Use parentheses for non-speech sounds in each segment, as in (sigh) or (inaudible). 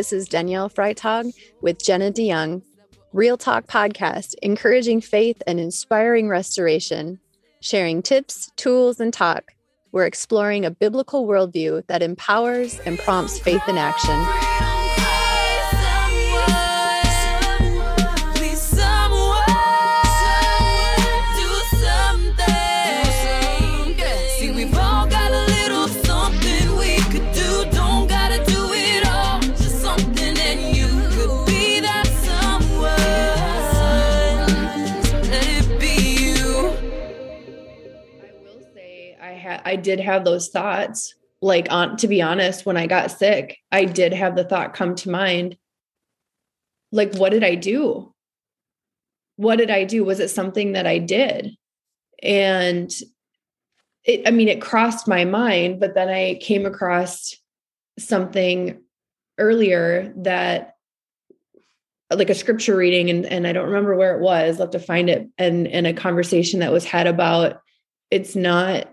This is Danielle Freitag with Jenna DeYoung, Real Talk Podcast, encouraging faith and inspiring restoration, sharing tips, tools, and talk. We're exploring a biblical worldview that empowers and prompts faith in action. I did have those thoughts. Like on to be honest, when I got sick, I did have the thought come to mind. Like, what did I do? What did I do? Was it something that I did? And it, I mean, it crossed my mind, but then I came across something earlier that like a scripture reading and, and I don't remember where it was, I'll have to find it and and a conversation that was had about it's not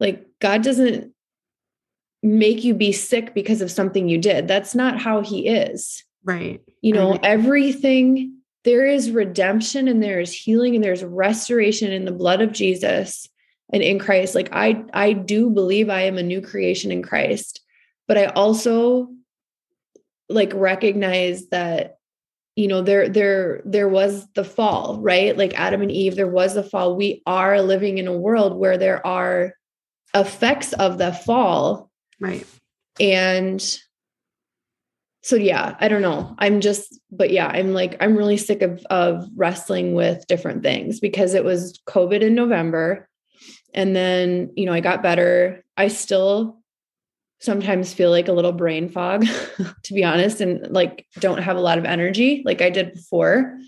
like God doesn't make you be sick because of something you did. That's not how he is. Right. You know, everything there is redemption and there is healing and there's restoration in the blood of Jesus and in Christ. Like I I do believe I am a new creation in Christ, but I also like recognize that you know there there there was the fall right like adam and eve there was the fall we are living in a world where there are effects of the fall. Right. And so yeah, I don't know. I'm just, but yeah, I'm like, I'm really sick of of wrestling with different things because it was COVID in November. And then, you know, I got better. I still sometimes feel like a little brain fog, (laughs) to be honest, and like don't have a lot of energy like I did before.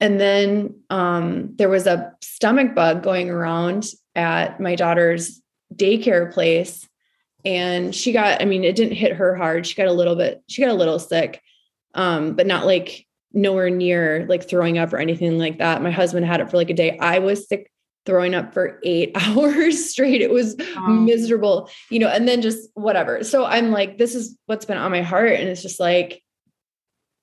And then um, there was a stomach bug going around at my daughter's daycare place. And she got i mean it didn't hit her hard. She got a little bit she got a little sick um but not like nowhere near like throwing up or anything like that. My husband had it for like a day. I was sick throwing up for 8 (laughs) hours straight. It was miserable you know and then just whatever. So i'm like this is what's been on my heart. And it's just like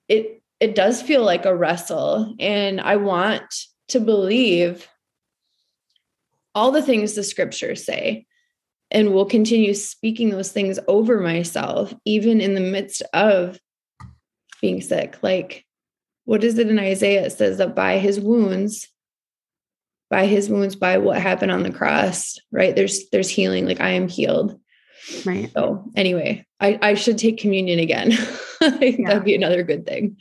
it it does feel like a wrestle. And i want to believe all the things the scriptures say and will continue speaking those things over myself even in the midst of being sick. Like what is it in isaiah? It says that by his wounds by his wounds by what happened on the cross right? There's there's healing. Like i am healed. Right. So anyway i i should take communion again. (laughs) Yeah. that'd be another good thing.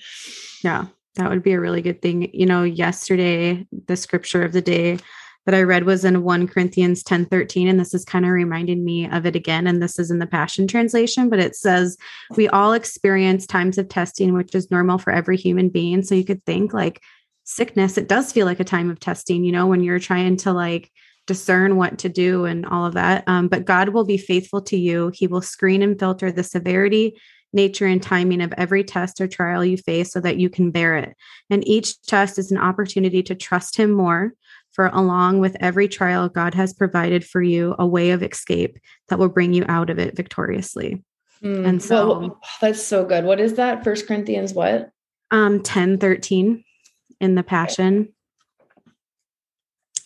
Yeah that would be a really good thing. You know yesterday the scripture of the day that I read was in 1 Corinthians 10 13. And this is kind of reminding me of it again. And this is in the Passion Translation, but it says, We all experience times of testing, which is normal for every human being. So you could think like sickness, it does feel like a time of testing, you know, when you're trying to like discern what to do and all of that. Um, but God will be faithful to you. He will screen and filter the severity nature and timing of every test or trial you face so that you can bear it. And each test is an opportunity to trust Him more, for along with every trial, God has provided for you a way of escape that will bring you out of it victoriously. Mm, and so well, that's so good. What is that? First Corinthians what? Um 10 13 in the passion.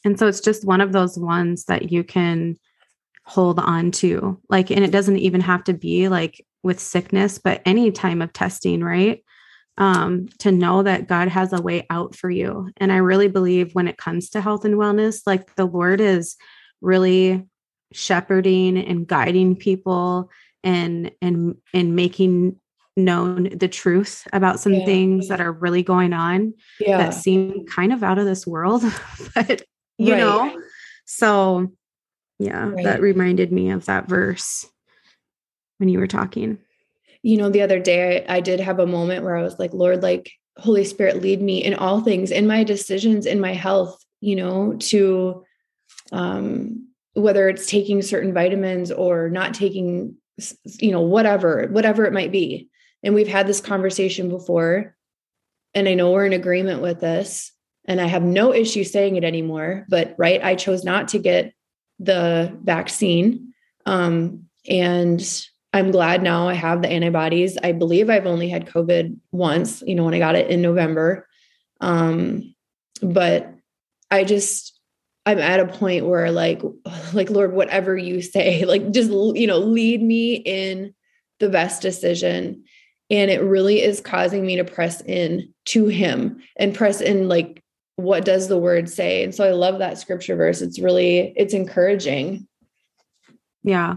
And so it's just one of those ones that you can hold on to. Like, and it doesn't even have to be like with sickness, but any time of testing, right? Um, to know that God has a way out for you. And I really believe when it comes to health and wellness, like the Lord is really shepherding and guiding people and and and making known the truth about some yeah. things that are really going on yeah. that seem kind of out of this world (laughs) but you right. know so yeah right. that reminded me of that verse when you were talking you know, the other day I, I did have a moment where I was like, Lord, like, Holy Spirit, lead me in all things, in my decisions, in my health, you know, to um, whether it's taking certain vitamins or not taking, you know, whatever, whatever it might be. And we've had this conversation before. And I know we're in agreement with this. And I have no issue saying it anymore. But right, I chose not to get the vaccine. Um, and I'm glad now I have the antibodies. I believe I've only had COVID once, you know, when I got it in November. Um, but I just, I'm at a point where like, (sighs) like, Lord, whatever you say, (laughs) like, just, you know, lead me in the best decision. And it really is causing me to press in to him and press in like, what does the word say? And so I love that scripture verse. It's really, it's encouraging. Yeah.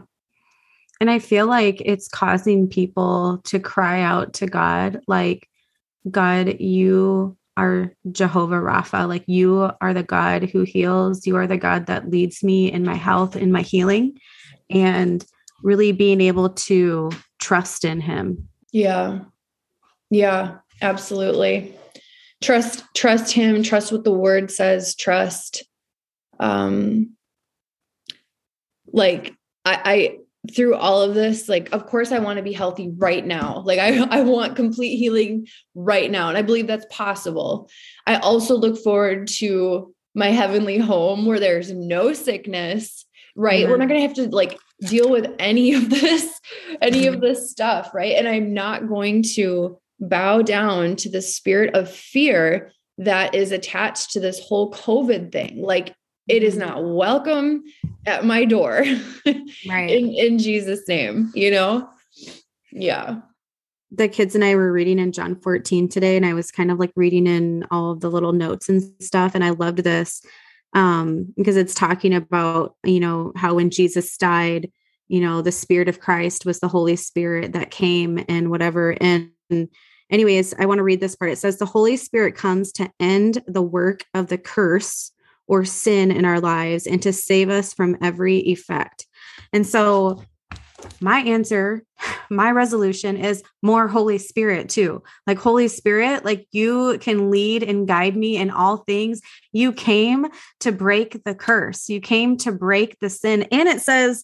And I feel like it's causing people to cry out to God, like, God, you are Jehovah Rapha. Like, you are the God who heals. You are the God that leads me in my health, in my healing, and really being able to trust in Him. Yeah. Yeah, absolutely. Trust, trust Him, trust what the word says, trust. Um, like, I, I through all of this like of course i want to be healthy right now. Like i i want complete healing right now and i believe that's possible. I also look forward to my heavenly home where there's no sickness right? Mm-hmm. we're not going to have to like deal with any of this any of this stuff right? And i'm not going to bow down to the spirit of fear that is attached to this whole covid thing. Like it is mm-hmm. not welcome at my door. (laughs) Right. In, in jesus name you know? Yeah. The kids and i were reading in john 14 today and i was kind of like reading in all of the little notes and stuff and i loved this um because it's talking about you know how when jesus died you know the spirit of christ was the holy spirit that came and whatever and anyways i want to read this part. It says the holy spirit comes to end the work of the curse or sin in our lives and to save us from every effect. And so, my answer, (sighs) my resolution is more Holy Spirit too. Like, Holy Spirit, like you can lead and guide me in all things. You came to break the curse, you came to break the sin. And it says,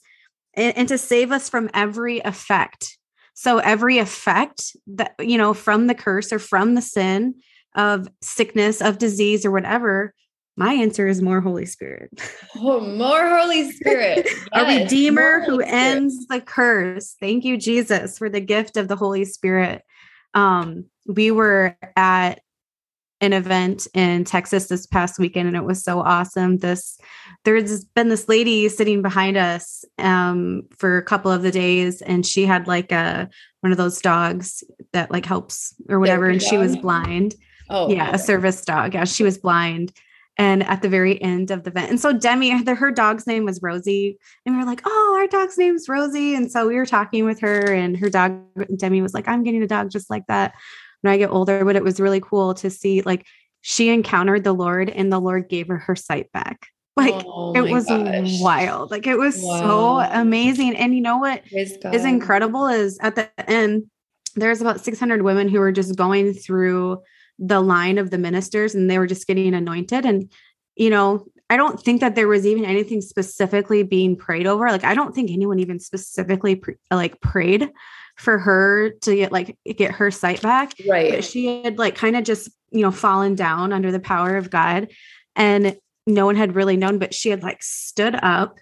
and, and to save us from every effect. So, every effect that, you know, from the curse or from the sin of sickness, of disease, or whatever, my answer is more Holy Spirit. (laughs) Oh, more Holy Spirit. (laughs) Yes, a redeemer who Spirit. ends the curse. Thank you, Jesus, for the gift of the Holy Spirit. Um, we were at an event in Texas this past weekend and it was so awesome. This there's been this lady sitting behind us um, for a couple of the days and she had like a one of those dogs that like helps or whatever and she was blind. Oh, yeah, okay. a service dog. Yeah, she was blind and at the very end of the event. And so Demi, (laughs) her dog's name was Rosie. And we were like, oh, our dog's name's Rosie. And so we were talking with her, and her dog, Demi, was like, I'm getting a dog just like that when I get older. But it was really cool to see like she encountered the Lord and the Lord gave her her sight back. (laughs) Like oh it was gosh. wild. Like it was wow. so amazing. And you know what is incredible is at the end, there's about 600 women who were just going through the line of the ministers and they were just getting anointed. And you know i don't think that there was even anything specifically being prayed over. Like i don't think anyone even specifically pre- like prayed for her to get like get her sight back. Right. But she had like kind of just you know fallen down under the power of god and no one had really known but she had like stood up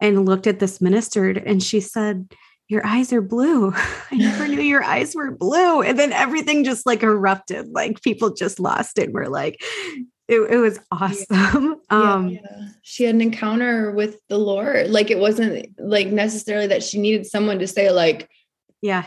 and looked at this minister and she said your eyes are blue. (laughs) I never knew your eyes were blue. And then everything just like erupted. Like people just lost it. We're like, it, it was awesome. (laughs) Yeah. Um yeah. she had an encounter with the Lord. Like it wasn't like necessarily that she needed someone to say, like, yeah,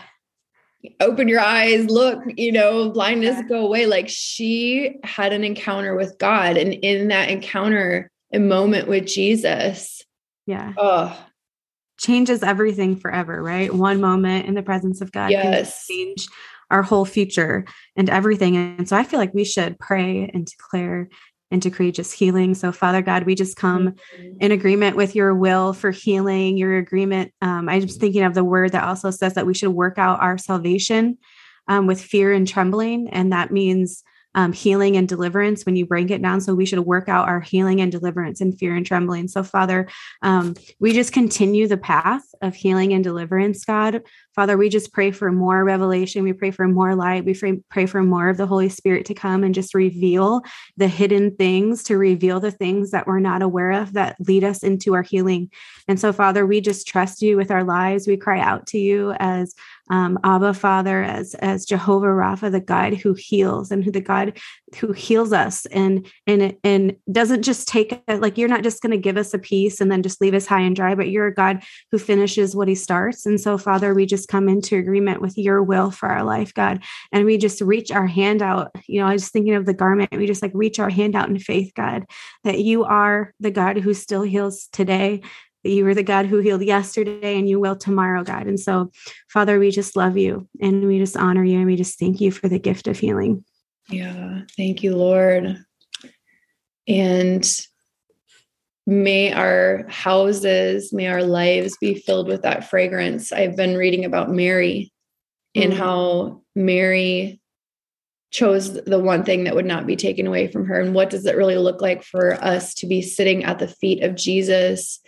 open your eyes, look, you know, blindness yeah. go away. Like she had an encounter with God. And in that encounter, a moment with Jesus. Yeah. Oh, changes everything forever, right? One moment in the presence of God yes. can change our whole future and everything. And so I feel like we should pray and declare and decree just healing. So, Father God, we just come mm-hmm. in agreement with your will for healing, your agreement. Um, I'm just thinking of the word that also says that we should work out our salvation um, with fear and trembling. And that means um, healing and deliverance when you break it down. So we should work out our healing and deliverance in fear and trembling. So, Father, um, we just continue the path of healing and deliverance, God. Father, we just pray for more revelation. We pray for more light. We pray for more of the Holy Spirit to come and just reveal the hidden things, to reveal the things that we're not aware of that lead us into our healing. And so, Father, we just trust you with our lives. We cry out to you as um, Abba Father, as as Jehovah Rapha, the God who heals and who the God who heals us, and and and doesn't just take like you're not just going to give us a piece and then just leave us high and dry, but you're a God who finishes what He starts. And so, Father, we just come into agreement with Your will for our life, God, and we just reach our hand out. You know, I was thinking of the garment. We just like reach our hand out in faith, God, that You are the God who still heals today you were the God who healed yesterday and you will tomorrow, God. And so, Father, we just love you and we just honor you and we just thank you for the gift of healing. Yeah. Thank you, Lord. And may our houses, may our lives be filled with that fragrance. I've been reading about Mary and mm-hmm. how Mary chose the one thing that would not be taken away from her. And what does it really look like for us to be sitting at the feet of Jesus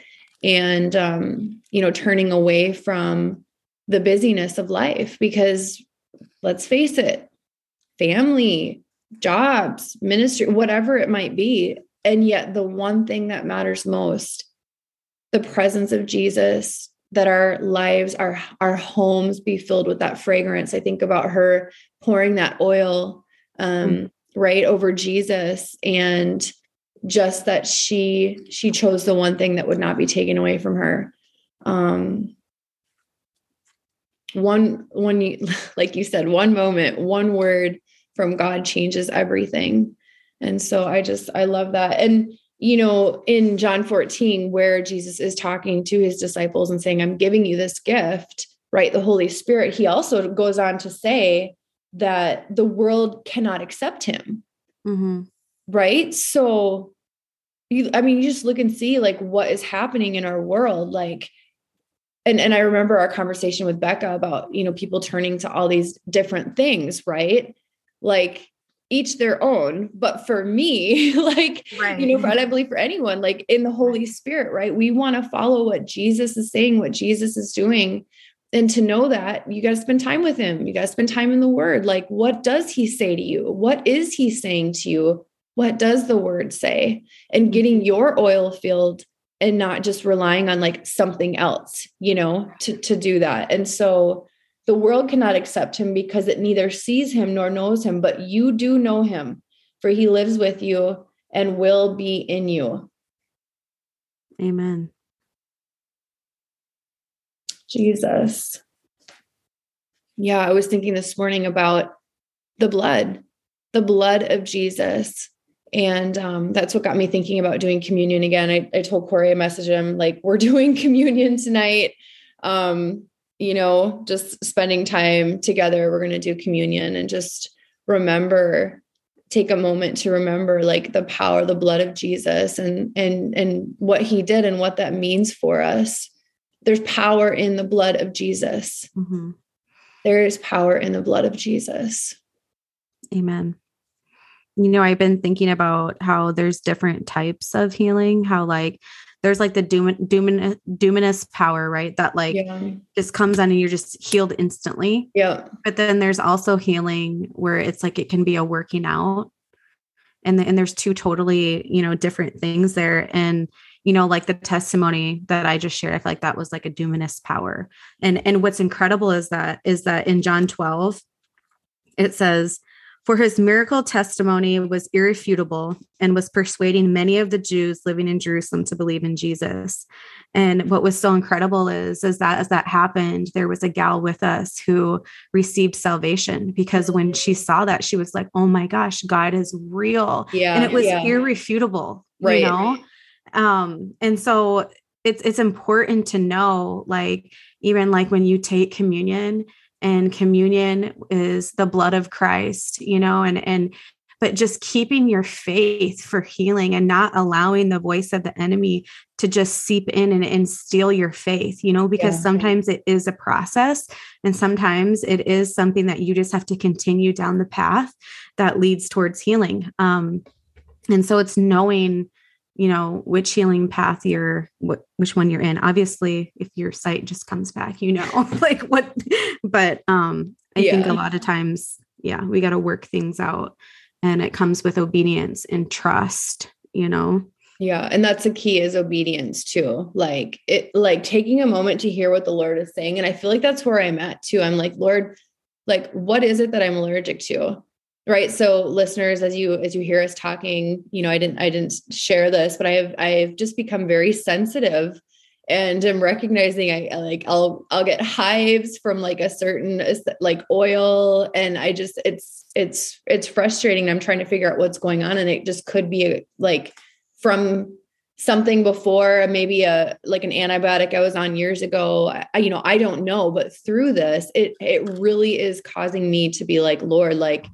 and um, you know turning away from the busyness of life because let's face it family jobs ministry whatever it might be and yet the one thing that matters most the presence of jesus that our lives our our homes be filled with that fragrance i think about her pouring that oil um, mm. right over jesus and just that she she chose the one thing that would not be taken away from her. Um one one (laughs) like you said one moment one word from god changes everything. And so i just i love that. And you know in john 14 where jesus is talking to his disciples and saying i'm giving you this gift right the holy spirit he also goes on to say that the world cannot accept him. Mm-hmm. right? So you i mean you just look and see like what is happening in our world like and and i remember our conversation with becca about you know people turning to all these different things right? Like each their own but for me (laughs) like right. you know for, i believe for anyone like in the holy spirit right? We want to follow what jesus is saying what jesus is doing and to know that you got to spend time with him you got to spend time in the word. Like what does he say to you? What is he saying to you what does the word say? And mm-hmm. getting your oil filled and not just relying on like something else you know to to do that. And so the world cannot accept him because it neither sees him nor knows him but you do know him for he lives with you and will be in you. Amen. Jesus. Yeah i was thinking this morning about the blood the blood of jesus and um, that's what got me thinking about doing communion again. I, I told Corey, I messaged him like, we're (laughs) doing communion tonight. Um, you know, just spending time together. We're going to do communion and just remember, take a moment to remember like the power, the blood of Jesus and, and, and what he did and what that means for us. There's power in the blood of Jesus. Mm-hmm. There is power in the blood of Jesus. Amen you know, I've been thinking about how there's different types of healing, how like there's like the doom, doom, dunamis power, right? That like yeah. just comes on and you're just healed instantly. Yeah. But then there's also healing where it's like it can be a working out. And, the, and there's two totally, you know, different things there. And, you know, like the testimony that I just shared, I feel like that was like a dunamis power. And and what's incredible is that is that in John 12, it says, for his miracle testimony was irrefutable and was persuading many of the Jews living in Jerusalem to believe in Jesus. And what was so incredible is, is that as that happened, there was a gal with us who received salvation because when she saw that, she was like, oh my gosh, God is real. Yeah. And it was yeah. irrefutable. Right. You know? Um, and so it's it's important to know, like, even like when you take communion, and communion is the blood of Christ, you know, and and but just keeping your faith for healing and not allowing the voice of the enemy to just seep in and, and steal your faith, you know, because yeah. sometimes it is a process and sometimes it is something that you just have to continue down the path that leads towards healing. Um, and so it's knowing you know which healing path you're what which one you're in. Obviously if your sight just comes back you know (laughs) like what but um i yeah. think a lot of times yeah we got to work things out and it comes with obedience and trust you know? Yeah and that's the key is obedience too like it like taking a moment to hear what the lord is saying and i feel like that's where i'm at too. I'm like lord like what is it that i'm allergic to right. So listeners as you as you hear us talking you know i didn't i didn't share this but i have i've just become very sensitive and i'm recognizing i like i'll i'll get hives from like a certain like oil. And i just it's it's it's frustrating. I'm trying to figure out what's going on and it just could be like from something before maybe a like an antibiotic i was on years ago. I, you know i don't know but through this it it really is causing me to be like lord like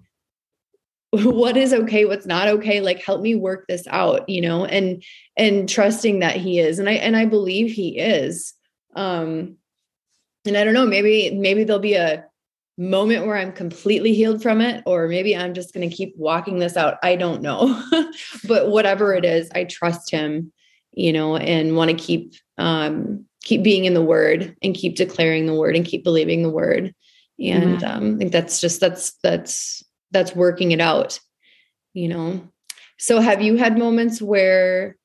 what is okay what's not okay like help me work this out you know and and trusting that he is and i and i believe he is. Um and i don't know maybe maybe there'll be a moment where i'm completely healed from it or maybe i'm just going to keep walking this out i don't know. (laughs) But whatever it is i trust him you know and want to keep um keep being in the word and keep declaring the word and keep believing the word. And um, i think that's just that's that's that's working it out you know? So have you had moments where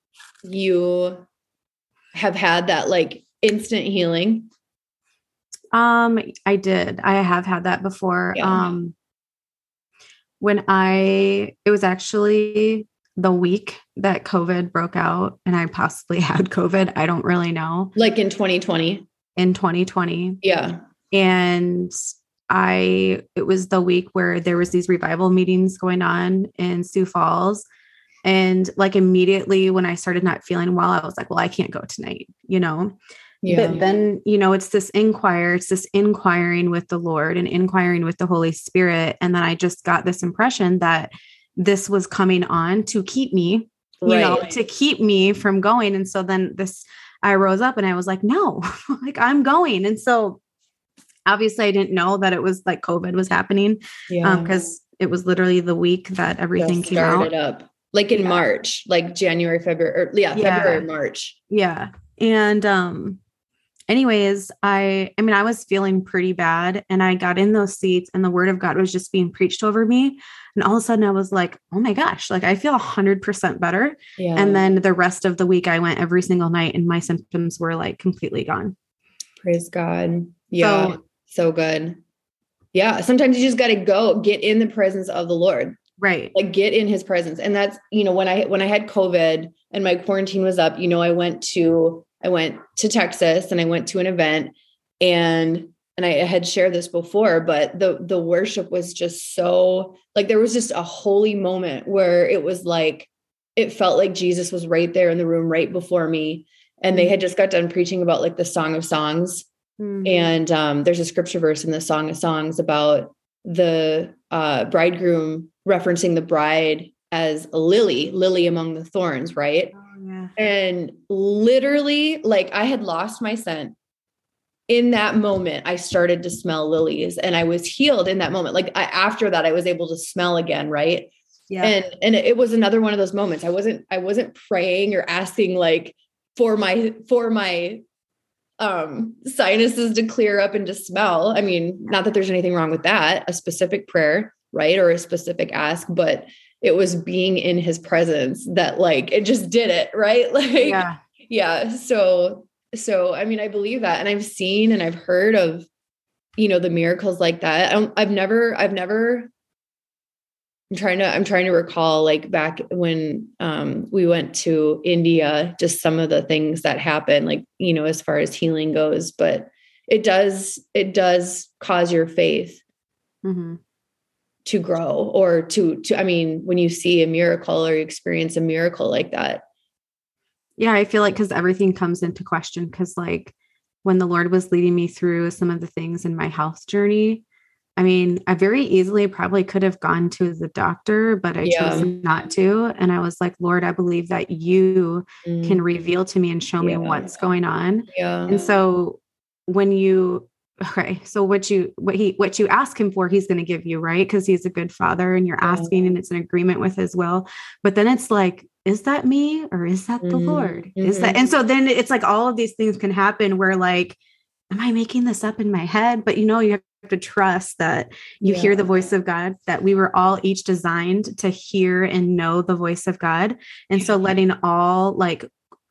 you have had that like instant healing? Um i did. I have had that before. Yeah. um when i it was actually the week that covid broke out and i possibly (laughs) had covid i don't really know. Like in 2020 in 2020 yeah. And I it was the week where there was these revival meetings going on in Sioux Falls. And like immediately when I started not feeling well, I was like, well, I can't go tonight, you know. Yeah. But then, you know, it's this inquire, it's this inquiring with the Lord and inquiring with the Holy Spirit. And then I just got this impression that this was coming on to keep me, you right. know, to keep me from going. And so then this, I rose up and I was like, no, (laughs) like I'm going. And so obviously I didn't know that it was like COVID was happening. Yeah. because um, it was literally the week that everything came out. up. Like in yeah. March, like January, February, or yeah, yeah, February, March. Yeah. And um anyways, I I mean I was feeling pretty bad and I got in those seats and the word of God was just being preached over me. And all of a sudden I was like, oh my gosh, like I feel a hundred percent better. Yeah. And then the rest of the week I went every single night and my symptoms were like completely gone. Praise God. Yeah. So so good. Yeah. Sometimes you just got to go get in the presence of the Lord. Right. Like get in his presence. And that's, you know, when I when I had COVID and my quarantine was up, you know, I went to I went to Texas and I went to an event and and I had shared this before, but the the worship was just so like there was just a holy moment where it was like it felt like Jesus was right there in the room right before me. And they mm-hmm. had just got done preaching about like the Song of Songs Mm-hmm. And um, there's a scripture verse in the Song of Songs about the uh, bridegroom referencing the bride as a lily, lily among the thorns, right? Oh, yeah. And literally, like I had lost my scent. In that moment, I started to smell lilies and I was healed in that moment. Like I, after that, I was able to smell again, right? Yeah. And and it was another one of those moments. I wasn't I wasn't praying or asking like for my for my um sinuses to clear up and to smell. I mean not that there's anything wrong with that a specific prayer right or a specific ask but it was being in his presence that like it just did it right? (laughs) Like yeah. yeah so so i mean i believe that and i've seen and i've heard of you know the miracles like that. I i've never i've never I'm trying to I'm trying to recall like back when um, we went to India, just some of the things that happened, like you know, as far as healing goes. But it does it does cause your faith mm-hmm. to grow, or to to I mean, when you see a miracle or you experience a miracle like that. Yeah, I feel like because everything comes into question. Because like when the Lord was leading me through some of the things in my health journey, I mean, I very easily probably could have gone to the doctor, but I Yeah. chose not to. And I was like, Lord, I believe that you Mm, can reveal to me and show me what's going on. yeah. And so when you okay, so what you what he what you ask him for, he's going to give you, right? Because he's a good father and you're Yeah. asking and it's an agreement with his will. But then it's like, is that me or is that the Mhm. Lord? Is that and so then it's like all of these things can happen where like, am I making this up in my head? But you know, you have to trust that you hear the voice of God, that we were all each designed to hear and know the voice of God. And so letting all like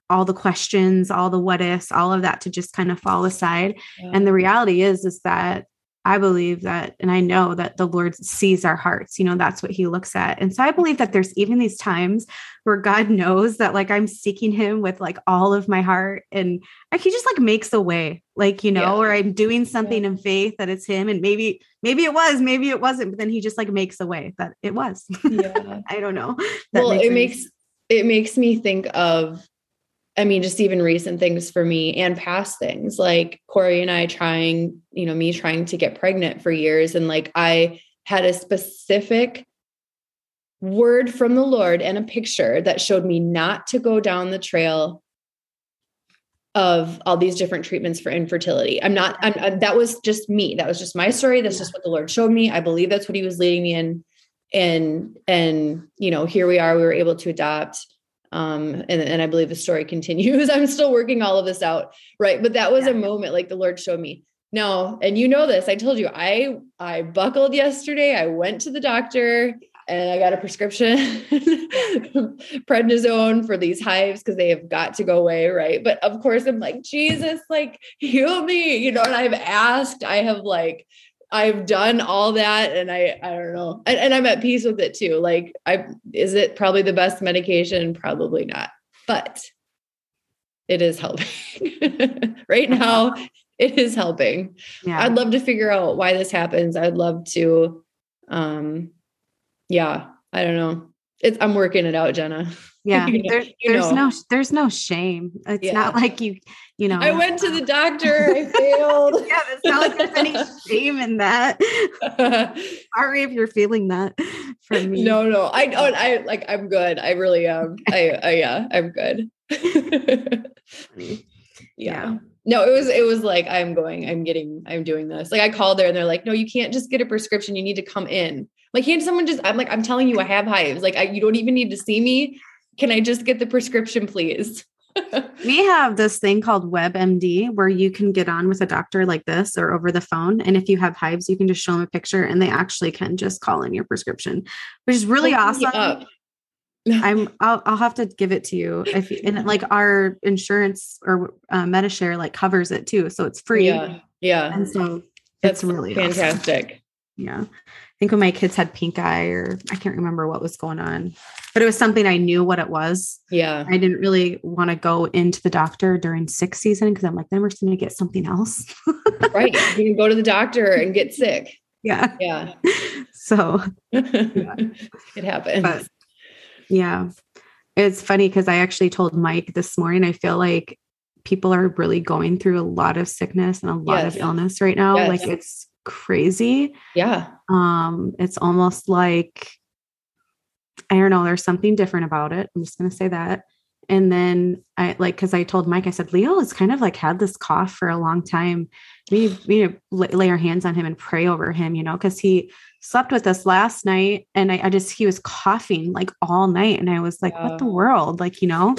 all the questions, all the what ifs, all of that to just kind of fall aside. And the reality is, is that I believe that, and I know that the Lord sees our hearts. You know, that's what He looks at. And so I believe that there's even these times where God knows that, like, I'm seeking Him with like all of my heart, and like He just like makes a way, like you know, Yeah. or I'm doing something in faith that it's Him, and maybe, maybe it was, maybe it wasn't, but then He just like makes a way that it was. yeah. (laughs) I don't know. That well it any makes it makes me think of i mean just even recent things for me and past things like corey and i trying you know me trying to get pregnant for years and like i had a specific word from the lord and a picture that showed me not to go down the trail of all these different treatments for infertility. I'm not, I'm, i that was just me. That was just my story. That's just what the Lord showed me. I believe that's what he was leading me in. And, and, you know, here we are, we were able to adopt. Um, and, and I believe the story (laughs) continues. I'm still working all of this out. Right. But that was Yeah. a moment like the Lord showed me. No, and you know this. I told you I I buckled yesterday. I went to the doctor and I got a prescription (laughs) prednisone for these hives because they have got to go away, right? But of course, I'm like, Jesus, like heal me, you know. And I've asked, I have like, I've done all that, and I, I don't know, and, and I'm at peace with it too. Like, I is it probably the best medication? Probably not, but it is helping (laughs) right now. It is helping. Yeah. I'd love to figure out why this happens. I'd love to, um, yeah, I don't know. It's I'm working it out, Jenna. (laughs) yeah. you know- There, you there's know. no there's no shame. It's not like you, you know. I went to the uh, doctor. (laughs) I failed. yeah, it's not like there's any shame in that. (laughs) Sorry if you're feeling that from me. no, no. I don't. I like. I'm good. I really am. I. I yeah. I'm good. (laughs) yeah. Yeah. No, it was. It was like I'm going. I'm getting. I'm doing this. Like I called there, and they're like, "No, you can't just get a prescription. You need to come in." Like, can't someone just? I'm like, I'm telling you, I have hives. Like, I, you don't even need to see me. Can I just get the prescription, please? (laughs) We have this thing called WebMD where you can get on with a doctor like this or over the phone. And if you have hives, you can just show them a picture and they actually can just call in your prescription, which is really awesome. (laughs) I'm I'll, I'll have to give it to you if and like our insurance or uh, MediShare like covers it too, so it's free. Yeah. Yeah. And so That's it's really awesome. fantastic. Yeah. Think when my kids had pink eye or I can't remember what was going on, but it was something I knew what it was. Yeah. I didn't really want to go into the doctor during sick season because I'm like, then we're going to get something else. (laughs) right. You can go to the doctor and get sick. yeah. Yeah. (laughs) So, (laughs) it happens. but yeah, it's funny because I actually told Mike this morning, I feel like people are really going through a lot of sickness and a lot of illness right now. Yes. Like it's crazy. yeah. Um, it's almost like I don't know, there's something different about it. I'm just gonna say that. And then I like because I told Mike, I said, Leo has kind of like had this cough for a long time. We need, we need to lay, our hands on him and pray over him, you know, because he slept with us last night and I, I just he was coughing like all night. And I was like, what the world? Like, you know.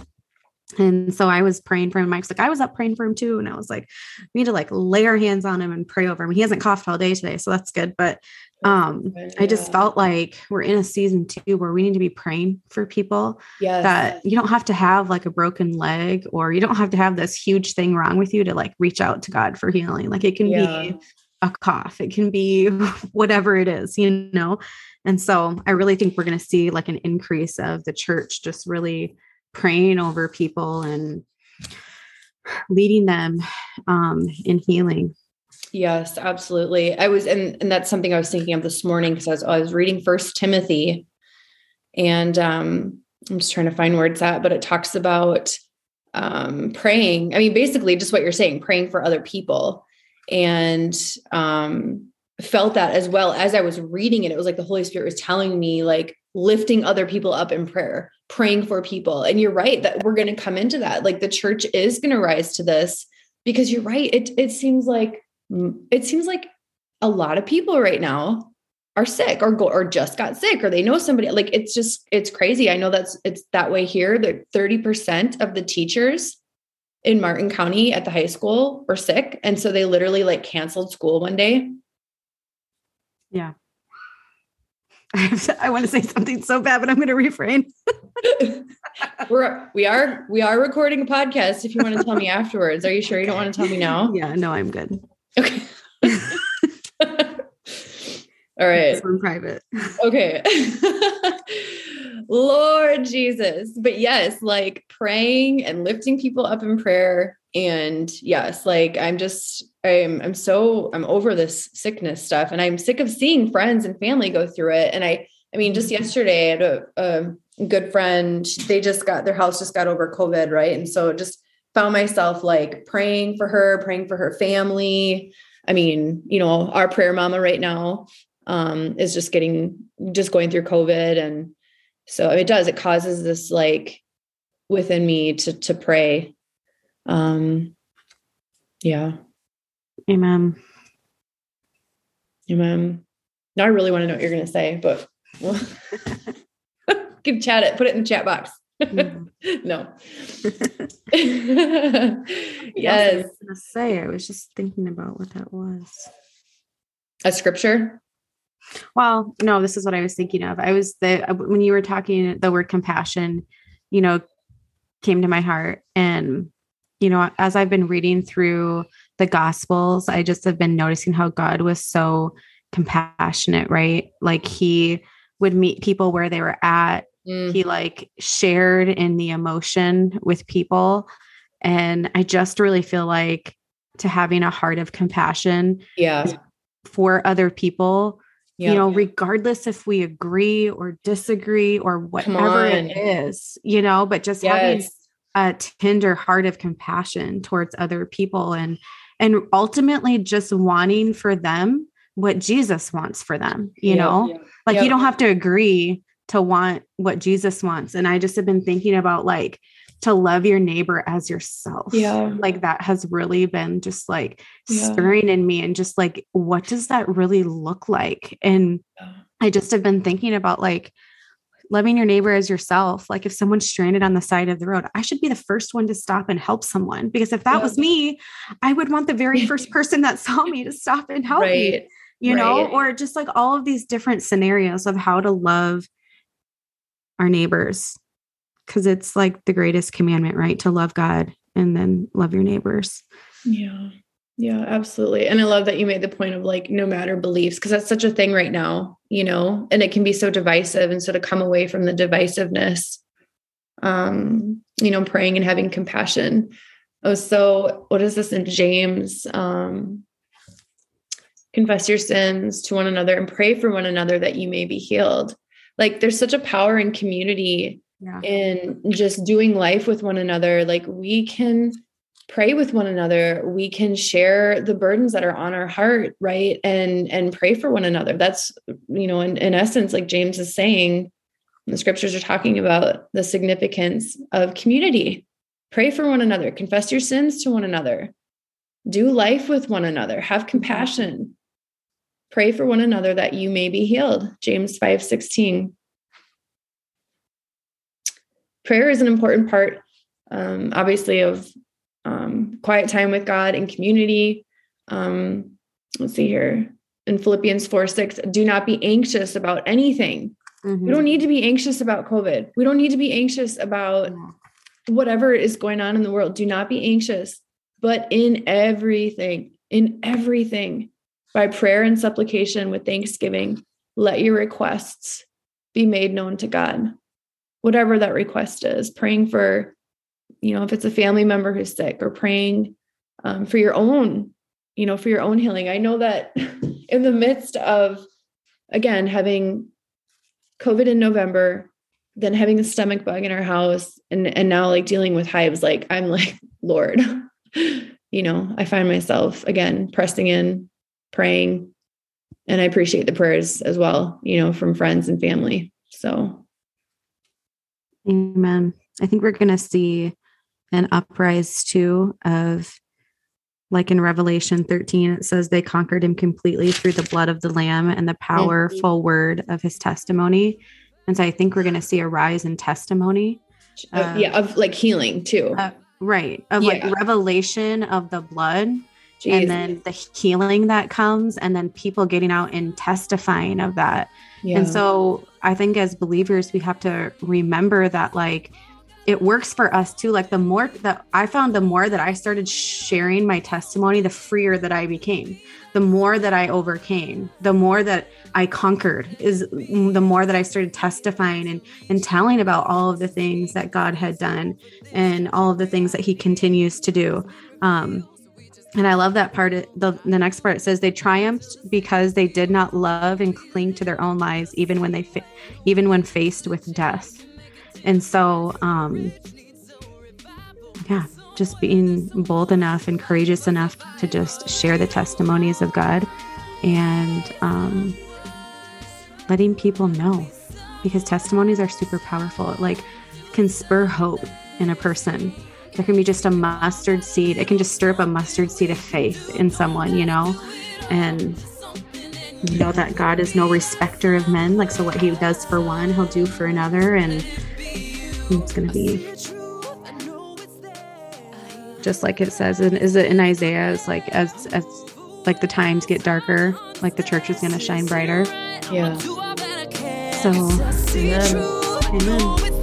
And so I was praying for him. Mike's like, I was up praying for him too. And I was like, we need to like lay our hands on him and pray over him. He hasn't coughed all day today, so that's good. But um i just felt like we're in a season too where we need to be praying for people yes. that you don't have to have like a broken leg or you don't have to have this huge thing wrong with you to like reach out to god for healing like it can Yeah. be a cough it can be (laughs) whatever it is you know and so i really think we're going to see like an increase of the church just really praying over people and leading them um in healing Yes, absolutely. I was, and, and that's something I was thinking of this morning because I was, I was reading First Timothy, and um, I'm just trying to find words it's at, but it talks about um, praying. I mean, basically, just what you're saying, praying for other people, and um, felt that as well as I was reading it. It was like the Holy Spirit was telling me, like, lifting other people up in prayer, praying for people. And you're right that we're going to come into that. Like, the church is going to rise to this because you're right. It, it seems like, mm, it seems like a lot of people right now are sick or go or just got sick or they know somebody like it's just it's crazy i know that's it's that way here that 30% of the teachers in martin county at the high school were sick and so they literally like canceled school one day yeah (laughs) I want to say something so bad, but I'm going to refrain. (laughs) We're we are we are recording a podcast. If you want to tell me afterwards, are you sure you don't want to tell me now? (laughs) Yeah, no, I'm good. Okay. (laughs) All right. in private. Okay. Lord Jesus. But yes, like praying and lifting people up in prayer. And yes, like I'm just, I'm, I'm so, I'm over this sickness stuff and I'm sick of seeing friends and family go through it. And I, I mean, just mm-hmm. yesterday I had a, a good friend, they just got, their house just got over COVID. Right. And so just found myself like praying for her, praying for her family. I mean, you know, our prayer mama right now um, is just getting just going through COVID. And so it does, it causes this like within me to to pray. Um yeah. Amen. Amen. Now I really want to know what you're gonna say, but (laughs) (laughs) can chat it, put it in the chat box. Mm. (laughs) no. (laughs) yes. I was say I was just thinking about what that was. A scripture. Well, no, this is what I was thinking of. I was the uh, when you were talking the word compassion, you know, came to my heart and you know, as I've been reading through the gospels, I just have been noticing how God was so compassionate, right? Like he would meet people where they were at. Mm. He like shared in the emotion with people. And I just really feel like to having a heart of compassion yeah. for other people you know, regardless if we agree or disagree or whatever it is, you know, but just yes. having a tender heart of compassion towards other people and and ultimately just wanting for them what Jesus wants for them, you know? Like you don't have to agree to want what Jesus wants. And I just have been thinking about like to love your neighbor as yourself. Yeah. Like that has really been just like yeah. stirring in me and just like, what does that really look like? And. I just have been thinking about like loving your neighbor as yourself. Like if someone's stranded on the side of the road, I should be the first one to stop and help someone because if that yeah. was me, I would want the very first (laughs) person that saw me to stop and help right. me, you right. know, or just like all of these different scenarios of how to love our neighbors because it's like the greatest commandment, right? To love God and then love your neighbors. Yeah. Yeah, absolutely. And I love that you made the point of like no matter beliefs, because that's such a thing right now, you know, and it can be so divisive. And so to come away from the divisiveness, um, you know, praying and having compassion. Oh, so what is this in James? Um, confess your sins to one another and pray for one another that you may be healed. Like there's such a power in community yeah. and just doing life with one another. Like we can pray with one another. We can share the burdens that are on our heart right? And and pray for one another. That's you know in, in essence like james is saying the scriptures are talking about the significance of community. Pray for one another. Confess your sins to one another. Do life with one another. Have compassion pray for one another that you may be healed james 5 16 prayer is an important part, um, obviously, of um, quiet time with God and community. Um, let's see here in Philippians 4 6, do not be anxious about anything. Mm-hmm. We don't need to be anxious about COVID. We don't need to be anxious about whatever is going on in the world. Do not be anxious, but in everything, in everything, by prayer and supplication with thanksgiving, let your requests be made known to God whatever that request is, praying for, you know, if it's a family member who's sick or praying um, for your own, you know, for your own healing. I know that (laughs) in the midst of, again, having COVID in November, then having a stomach bug in our house and, and now like dealing with hives, like I'm like, (laughs) Lord, (laughs) you know, I find myself again pressing in, praying, and I appreciate the prayers as well, you know, from friends and family. So, amen. I think we're going to see an uprise too of like in Revelation 13, it says they conquered him completely through the blood of the Lamb and the powerful mm-hmm. word of his testimony. And so I think we're going to see a rise in testimony. Uh, yeah, of like healing too. Uh, right. Of yeah. like revelation of the blood Jeez. and then the healing that comes and then people getting out and testifying of that yeah. and so i think as believers we have to remember that like it works for us too like the more that i found the more that i started sharing my testimony the freer that i became the more that i overcame the more that i conquered is the more that i started testifying and and telling about all of the things that god had done and all of the things that he continues to do um and I love that part. The, the next part says they triumphed because they did not love and cling to their own lives, even when they, fa- even when faced with death. And so, um, yeah, just being bold enough and courageous enough to just share the testimonies of God and um, letting people know because testimonies are super powerful. It like can spur hope in a person there can be just a mustard seed. It can just stir up a mustard seed of faith in someone, you know, and know that God is no respecter of men. Like, so what he does for one, he'll do for another. And it's going to be just like it says, and is it in Isaiah? It's like, as, as, like the times get darker, like the church is going to shine brighter. Yeah. So, amen. Amen.